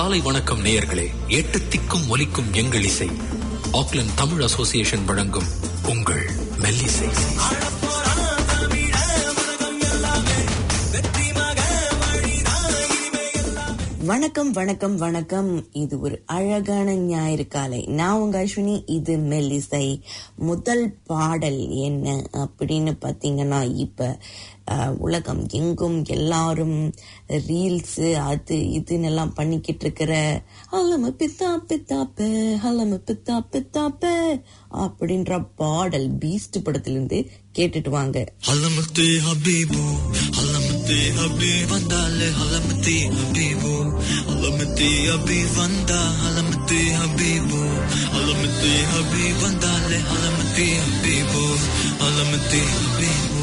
காலை வணக்கம் நேயர்களே எட்டு திக்கும் ஒலிக்கும் எங்கள் இசை. ஆக்லண்ட் தமிழ் அசோசியேஷன் வழங்கும் உங்கள் மெல்லிசை. வணக்கம் வணக்கம் வணக்கம். இது ஒரு அழகான ஞாயிறு காலை. நான் உங்க அஸ்வினி இது மெல்லிசை முதல் பாடல் என்ன அப்படின்னு பாத்தீங்கன்னா இப்ப உலகம் எங்கும் எல்லாரும் ரீல்ஸ் அது இதுன்னு எல்லாம் பண்ணிக்கிட்டு இருக்கிற ஹலம பித்தா பித்தாப்ப ஹலம பித்தா பித்தாப்ப அப்படின்ற பாடல் பீஸ்ட் படத்திலிருந்து கேட்டுட்டு வாங்க. Halamati Abi Vanda Le Halamati Habibu. Halamati Abi Vanda Halamati Habibu. Halamati Abi Vanda Le Halamati Habibu Halamati Habibu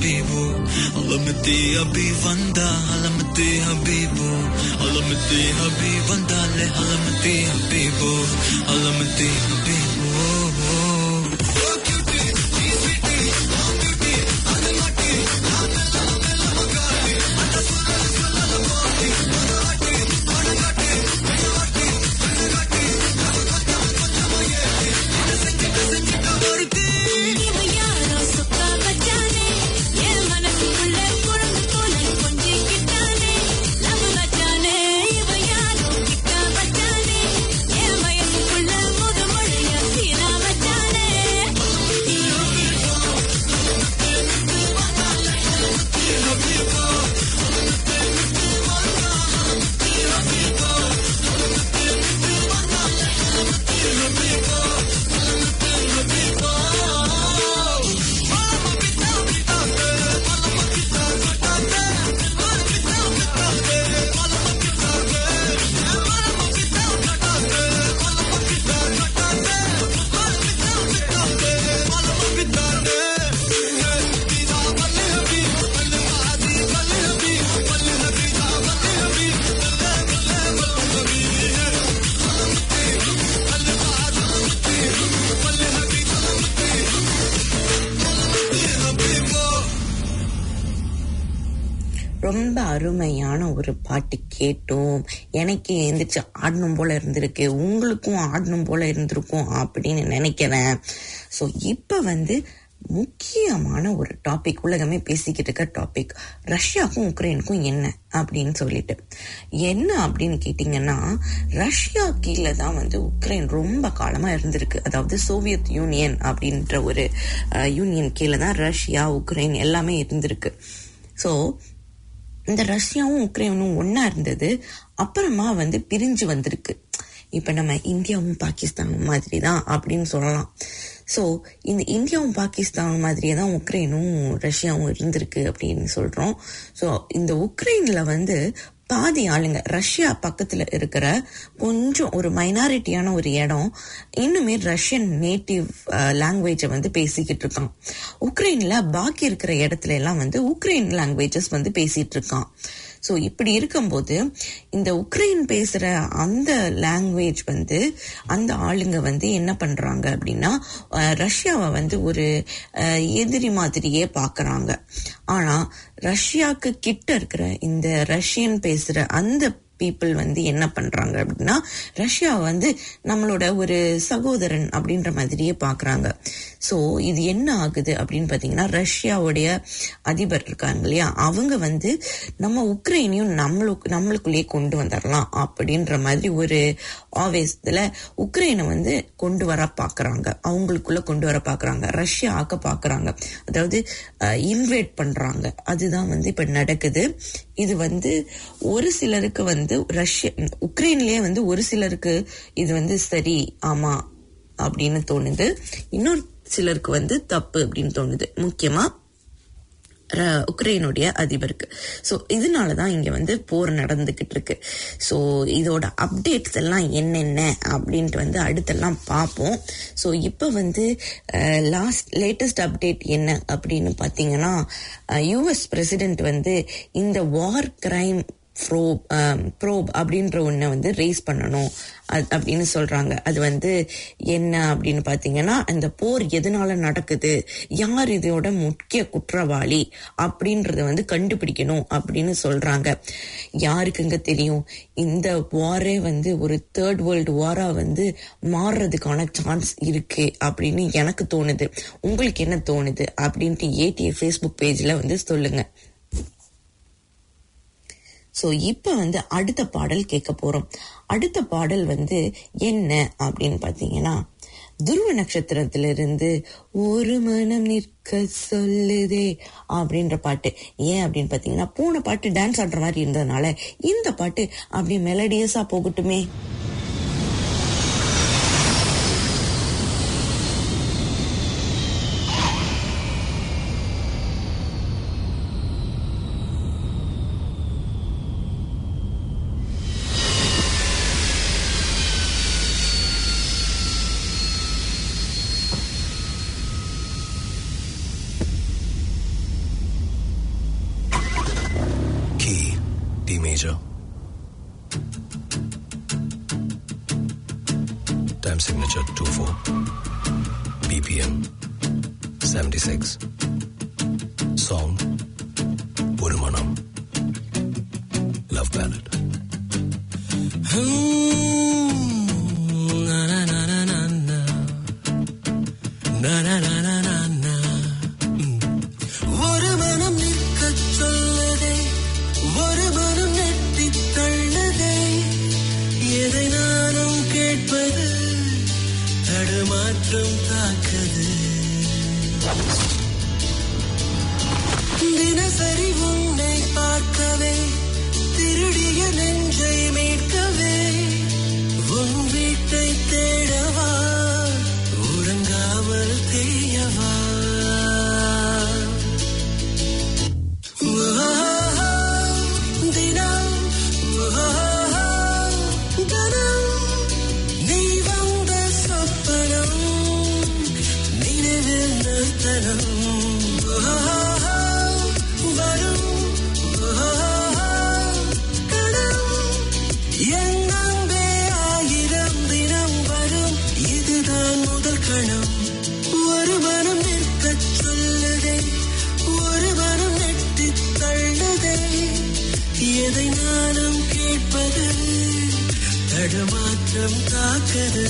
habibu. Alamati habibanda alamati habibu. Alamati habibanda le alamati habibu. Alamati habibu. கேட்டோம். எனக்கு எந்திரிச்சு ஆடணும் போல இருந்திருக்கு. உங்களுக்கும் ஆடணும் போல இருந்திருக்கும் அப்படின்னு நினைக்கிறேன். ஸோ இப்போ வந்து முக்கியமான ஒரு டாபிக் உலகமே பேசிக்கிட்டு இருக்க டாபிக் ரஷ்யாவுக்கும் உக்ரைனுக்கும் என்ன அப்படின்னு சொல்லிட்டு. என்ன அப்படின்னு கேட்டிங்கன்னா ரஷ்யா கீழே தான் வந்து உக்ரைன் ரொம்ப காலமாக இருந்திருக்கு. அதாவது சோவியத் யூனியன் அப்படின்ற ஒரு யூனியன் கீழே தான் ரஷ்யா உக்ரைன் எல்லாமே இருந்திருக்கு. ஸோ இந்த ரஷ்யாவும் உக்ரைனும் ஒன்னா இருந்தது. அப்புறமா வந்து பிரிஞ்சு வந்திருக்கு. இப்ப நம்ம இந்தியாவும் பாகிஸ்தானும் மாதிரி தான் அப்படின்னு சொல்லலாம். ஸோ இந்த இந்தியாவும் பாகிஸ்தானும் மாதிரியே தான் உக்ரைனும் ரஷ்யாவும் இருந்திருக்கு அப்படின்னு சொல்றோம். ஸோ இந்த உக்ரைனில் வந்து பாதி ஆளுங்க ரஷ்யா பக்கத்துல இருக்கிற கொஞ்சம் ஒரு மைனாரிட்டியான ஒரு இடம். இன்னுமே ரஷ்யன் நேட்டிவ் லாங்குவேஜை வந்து பேசிக்கிட்டு இருக்கான். உக்ரைன்ல பாக்கி இருக்கிற இடத்துல எல்லாம் வந்து உக்ரைன் லாங்குவேஜஸ் வந்து பேசிட்டு இருக்கான். ஸோ இப்படி இருக்கும்போது இந்த உக்ரைன் பேசுகிற அந்த லாங்குவேஜ் வந்து அந்த ஆளுங்க வந்து என்ன பண்ணுறாங்க அப்படின்னா ரஷ்யாவை வந்து ஒரு எதிரி மாதிரியே பார்க்குறாங்க ஆனால் ரஷ்யாக்கு கிட்ட இருக்கிற இந்த ரஷ்யன் பேசுகிற அந்த பீப்புள் வந்து என்ன பண்றாங்க அப்படின்னா ரஷ்யா வந்து நம்மளோட ஒரு சகோதரன் அப்படின்ற மாதிரியே பாக்குறாங்க. ஸோ இது என்ன ஆகுது அப்படின்னு பாத்தீங்கன்னா ரஷ்யாவுடைய அதிபர் இருக்காங்க இல்லையா? அவங்க வந்து நம்ம உக்ரைனையும் நம்மளுக்கு நம்மளுக்குள்ளேயே கொண்டு வந்துடலாம் அப்படின்ற மாதிரி ஒரு ஆவேசத்துல உக்ரைனை வந்து கொண்டு வர பாக்குறாங்க. அவங்களுக்குள்ள கொண்டு வர பாக்குறாங்க. ரஷ்யா ஆக்க பாக்குறாங்க. அதாவது இன்வேட் பண்றாங்க. அதுதான் வந்து இப்ப நடக்குது. இது வந்து ஒரு சிலருக்கு வந்து ரஷ்ய உக்ரைன்லயே வந்து ஒரு சிலருக்கு இது வந்து சரி ஆமா அப்படின்னு தோணுது. இன்னொரு சிலருக்கு வந்து தப்பு அப்படின்னு தோணுது. முக்கியமா உக்ரைனுடைய அதிபருக்கு. ஸோ இதனால தான் இங்கே வந்து போர் நடந்துக்கிட்டு இருக்கு ஸோ இதோட அப்டேட்ஸ் எல்லாம் என்னென்ன அப்படின்ட்டு வந்து அடுத்தெல்லாம் பார்ப்போம். ஸோ இப்போ வந்து லாஸ்ட் லேட்டஸ்ட் அப்டேட் என்ன அப்படின்னு பார்த்தீங்கன்னா யூஎஸ் பிரசிடென்ட் வந்து இந்த war crime probe probe um, அப்படின்ற ஒன்றை வந்து ரேஸ் பண்ணணும். அது அப்படின்னு சொல்றாங்க. அது வந்து என்ன அப்படின்னு பாத்தீங்கன்னா அந்த போர் எதனால நடக்குது? யார் இதோட முக்கிய குற்றவாளி அப்படின்றத வந்து கண்டுபிடிக்கணும் அப்படின்னு சொல்றாங்க. யாருக்குங்க தெரியும்? இந்த வாரே வந்து ஒரு தேர்ட் வேர்ல்டு வாரா வந்து மாறுறதுக்கான சான்ஸ் இருக்கு அப்படின்னு எனக்கு தோணுது. உங்களுக்கு என்ன தோணுது? அப்படின்ட்டு ஏடிஏ ஃபேஸ்புக் பேஜ்ல வந்து சொல்லுங்க. ஸோ இப்போ வந்து அடுத்த பாடல் கேட்க போகிறோம் அடுத்த பாடல் வந்து என்ன அப்படின்னு பார்த்தீங்கன்னா துருவ நட்சத்திரத்திலிருந்து ஒரு மனம் நிற்க சொல்லுதே அப்படின்ற பாட்டு. ஏன் அப்படின்னு பார்த்தீங்கன்னா போன பாட்டு டான்ஸ் ஆடுற மாதிரி இருந்ததுனால இந்த பாட்டு அப்படியே மெலடியஸாக போகட்டுமே. 1.24 BPM 76. தடுமாற்றம் தாக்குது தினசரி உன்னை பார்க்கவே திருடிய நெஞ்சை மீட்கவே உன் வீட்டை தேடவா தடுமாற்றம் தாக்குது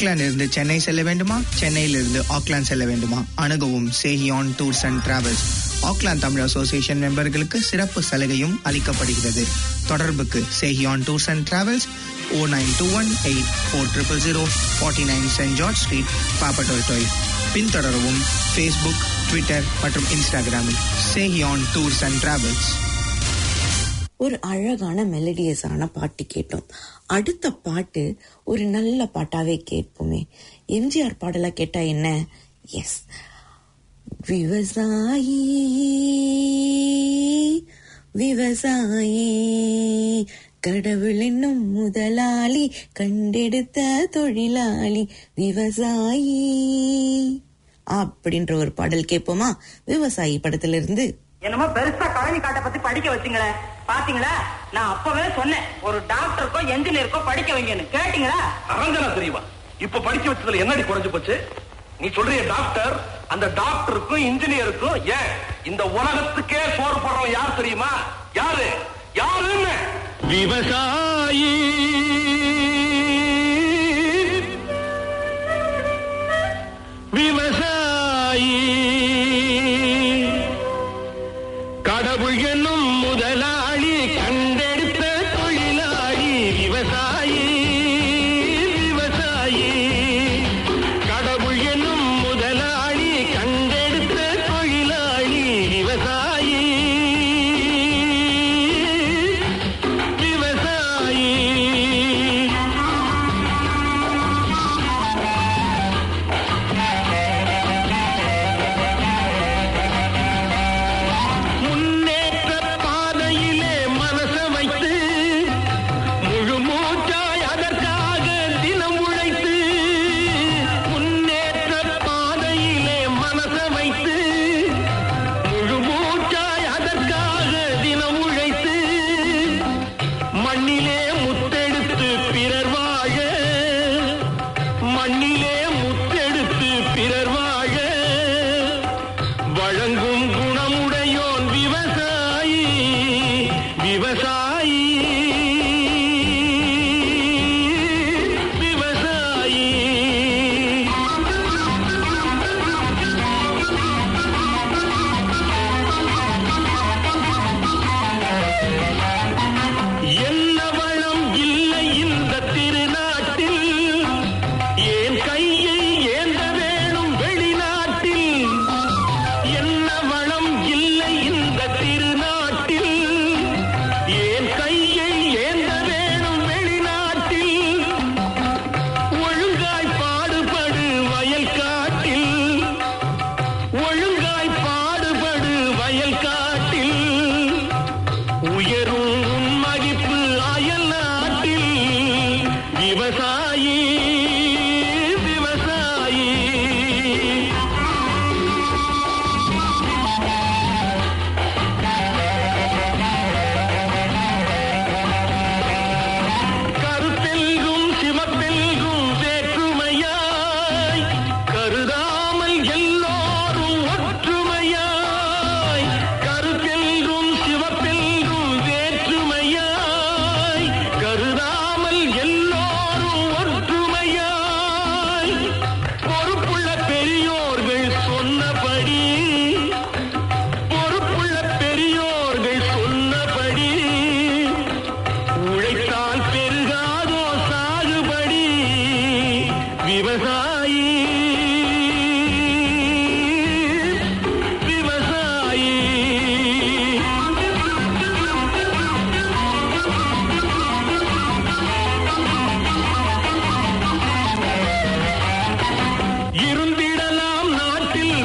ஆக்லாந்து இருந்து சென்னை செல்ல வேண்டுமா? சென்னையில் இருந்து ஆக்லாந்து செல்ல வேண்டுமா? அணுகவும் சேஹியான் tours and travels Auckland Tamil association மெம்பர்களுக்கு சிறப்பு சலுகையும் அளிக்கப்படுகிறது. தொடர்புக்கு சேஹியான் tours and travels O nine two one eight four triple zero forty nine Saint George Street Papatoetoe பின்தொடரவும் Facebook Twitter மற்றும் இன்ஸ்டாகிராமில் சேஹியான் டூர்ஸ் அண்ட் டிராவல்ஸ் ஒரு அழகான மெலடியஸான பாட்டு கேட்டோம். அடுத்த பாட்டு ஒரு நல்ல பாட்டாவே கேட்போமே. எம்ஜிஆர் பாடலா கேட்டா என்ன? எஸ் விவசாயி விவசாயி கடவுள் என்னும் முதலாளி கண்டெடுத்த தொழிலாளி விவசாயி அப்படின்ற ஒரு பாடல் கேட்போமா? விவசாயி படத்திலிருந்து என்னமோ பெருசா கழனி காட்டை பத்தி படிக்க வச்சுங்களே. பாத்தீங்களா? நான் அப்பவே சொன்னேன் ஒரு டாக்டருக்கோ என்ஜினியருக்கோ படிக்க வைங்கன்னு. கேட்டீங்களா? அரஞ்சனா தெரியுமா? இப்ப படிக்க வச்சதுல என்னடி குறைஞ்சு போச்சு? நீ சொல்றிய டாக்டர் அந்த டாக்டருக்கும் இன்ஜினியருக்கும் ஏன் இந்த உலகத்துக்கே சோறு போடுறோம் யார் தெரியுமா? யாரு? யாருன்னு? விவசாயி. விவசாயி.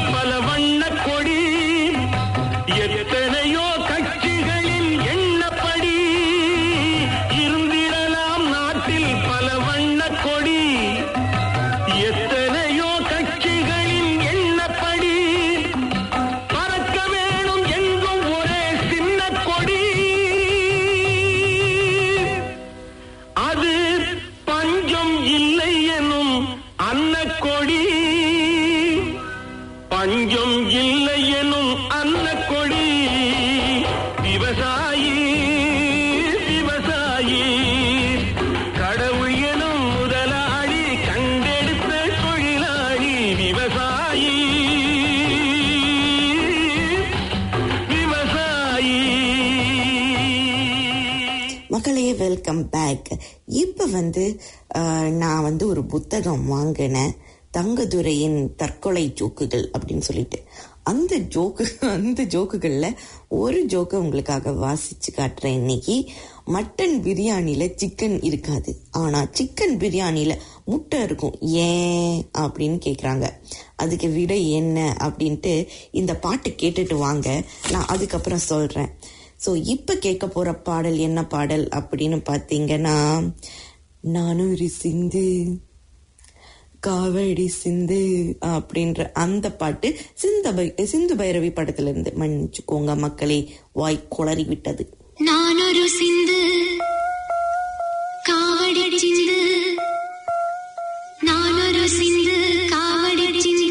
நாட்டில் ஒரு வாங்கின வாங்கினேன் தங்கதுரையின் தற்கொலை ஜோக்குகள் அப்படின்னு சொல்லிட்டு அந்த ஜோக்கு அந்த ஜோக்குகளில் ஒரு ஜோக்கை உங்களுக்காக வாசிச்சு காட்டுறேன். இன்னைக்கு மட்டன் பிரியாணியில் சிக்கன் இருக்காது. ஆனால் சிக்கன் பிரியாணியில் முட்டை இருக்கும். ஏன் அப்படின்னு கேட்குறாங்க அதுக்கு விட என்ன அப்படின்ட்டு இந்த பாட்டு கேட்டுட்டு வாங்க. நான் அதுக்கப்புறம் சொல்கிறேன் ஸோ இப்போ கேட்க போகிற பாடல் என்ன பாடல் அப்படின்னு பார்த்தீங்கன்னா நானூறு சிந்து. காவடி சிந்து அப்படின்ற அந்த பாட்டு சிந்த சிந்து பைரவி படத்துல இருந்து மன்னிச்சுக்கோங்க மக்களே. வாய் குளறி விட்டது. நான் ஒரு சிந்து காவடி சிந்து. நான் ஒரு சிந்து காவடி சிந்து.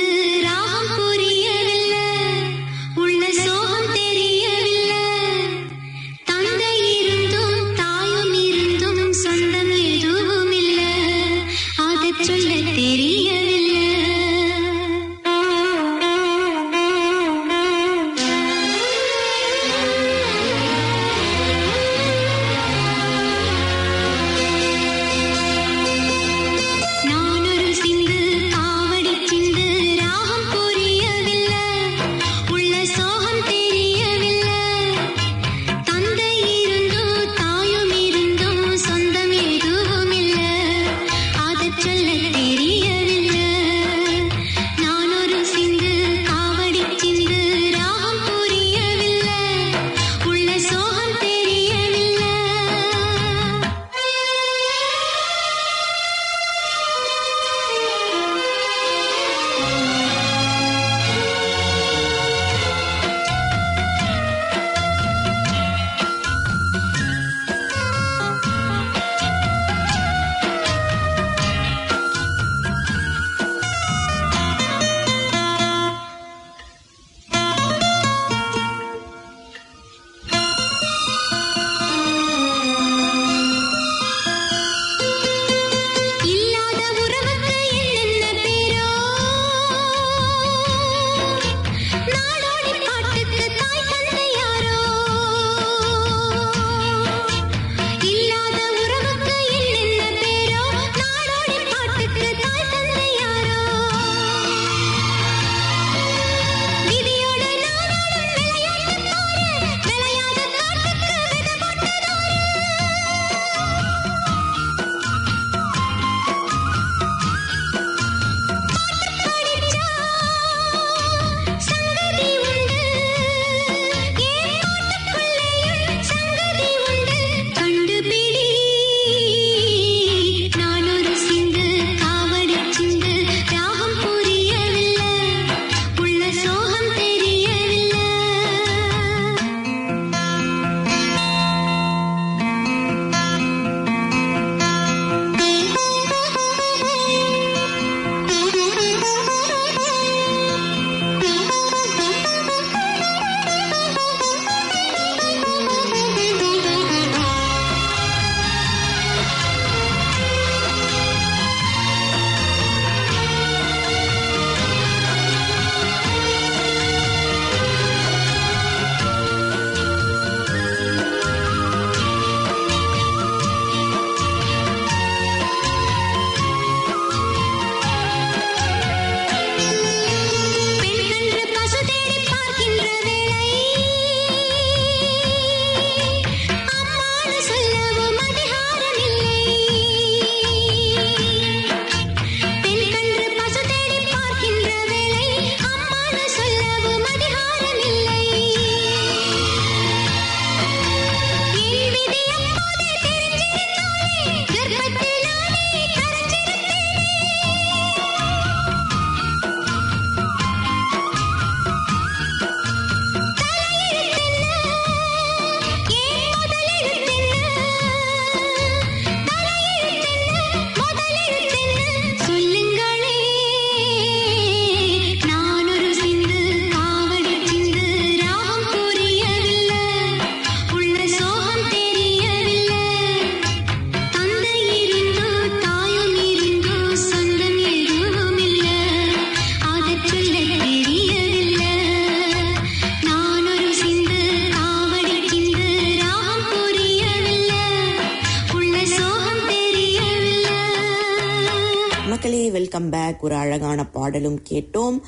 பேக் ஒரு அழகான பாடலும் கேட்டோம்.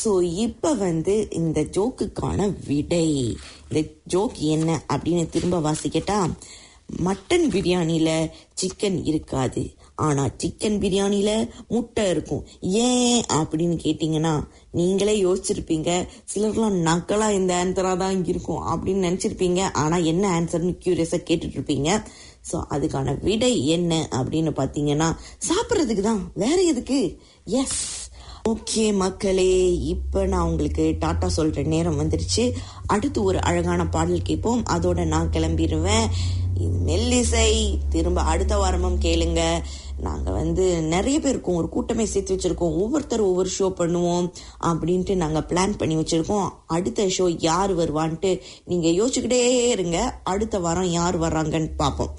ஸோ இப்போ வந்து இந்த ஜோக்குக்கான விடை. இந்த ஜோக் என்ன அப்படின்னு திரும்ப வாசிக்கட்டா மட்டன் பிரியாணியில் சிக்கன் இருக்காது. ஆனால் சிக்கன் பிரியாணியில் முட்டை இருக்கும். ஏன் அப்படின்னு கேட்டிங்கன்னா நீங்களே யோசிச்சிருப்பீங்க. சிலர்லாம் நக்கலாக இந்த ஆன்சராக தான் இருக்கும் அப்படின்னு நினச்சிருப்பீங்க. ஆனால் என்ன ஆன்சர்னு க்யூரியஸாக கேட்டுட்ருப்பீங்க ஸோ அதுக்கான விடை என்ன அப்படின்னு பார்த்தீங்கன்னா சாப்பிட்றதுக்கு தான் வேற எதுக்கு? எஸ் ஓகே மக்களே இப்போ நான் உங்களுக்கு டாட்டா சொல்கிற நேரம் வந்துருச்சு. அடுத்து ஒரு அழகான பாடல் கேட்போம். அதோட நான் கிளம்பிடுவேன் இது மெல்லிசை திரும்ப அடுத்த வாரமும் கேளுங்க. நாங்கள் வந்து நிறைய பேர் இருக்கோம். ஒரு கூட்டமே சேர்த்து வச்சுருக்கோம். ஒவ்வொருத்தரும் ஒவ்வொரு ஷோ பண்ணுவோம் அப்படின்ட்டு நாங்கள் பிளான் பண்ணி வச்சுருக்கோம். அடுத்த ஷோ யார் வருவான்ட்டு நீங்கள் யோசிச்சுக்கிட்டே இருங்க. அடுத்த வாரம் யார் வர்றாங்கன்னு பார்ப்போம்.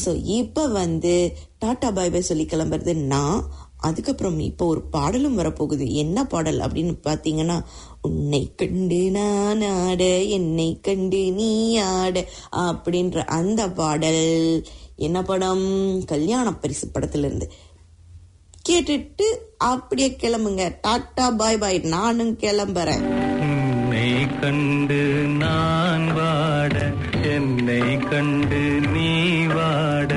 ஸோ இப்போ வந்து டாட்டா பாய் பாய் சொல்லி கிளம்புறது நான் அதுக்கப்புறம் இப்போ ஒரு பாடலும் வரப்போகுது. என்ன பாடல் அப்படின்னு பார்த்தீங்கன்னா உன்னை கண்டு நான் ஆட என்னை கண்டு நீ ஆட அப்படின்ற அந்த பாடல். என்ன படம்? கல்யாண பரிசு படத்திலிருந்து. கேட்டுட்டு அப்படியே கிளம்புங்க. டாட்டா பாய் பாய் நானும் கிளம்புறேன். கண்டு நான் வாட என்னை கண்டு நீ வாட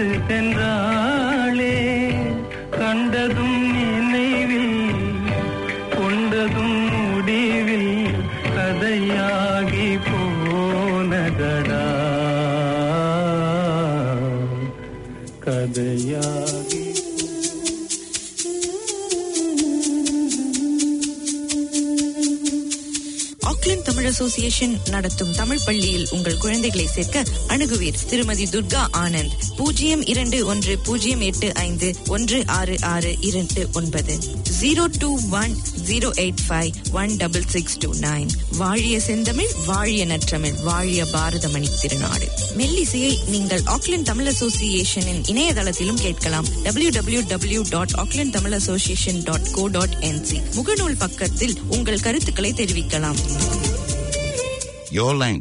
மறந்து சென்றாளே கண்டதும் அசோசியேஷன் நடத்தும் தமிழ் பள்ளியில் உங்கள் குழந்தைகளை சேர்க்க அணுகுவீர். திருமதி துர்கா ஆனந்த் பூஜ்ஜியம் இரண்டு ஒன்று பூஜ்ஜியம் எட்டு ஐந்து ஒன்று ஆறு ஆறு இரண்டு ஒன்பது. Zero two one zero eight five one double six two nine. வாழிய செந்தமிழ் வாழிய நற்றமிழ் வாழிய பாரதமணி திருநாடு. மெல்லிசையை நீங்கள் ஆக்லாந்து தமிழ் அசோசியேஷனின் இணையதளத்திலும் கேட்கலாம். W W W dot Auckland Tamil association dot co dot N Z முகநூல் பக்கத்தில் உங்கள் கருத்துக்களை தெரிவிக்கலாம். Your language,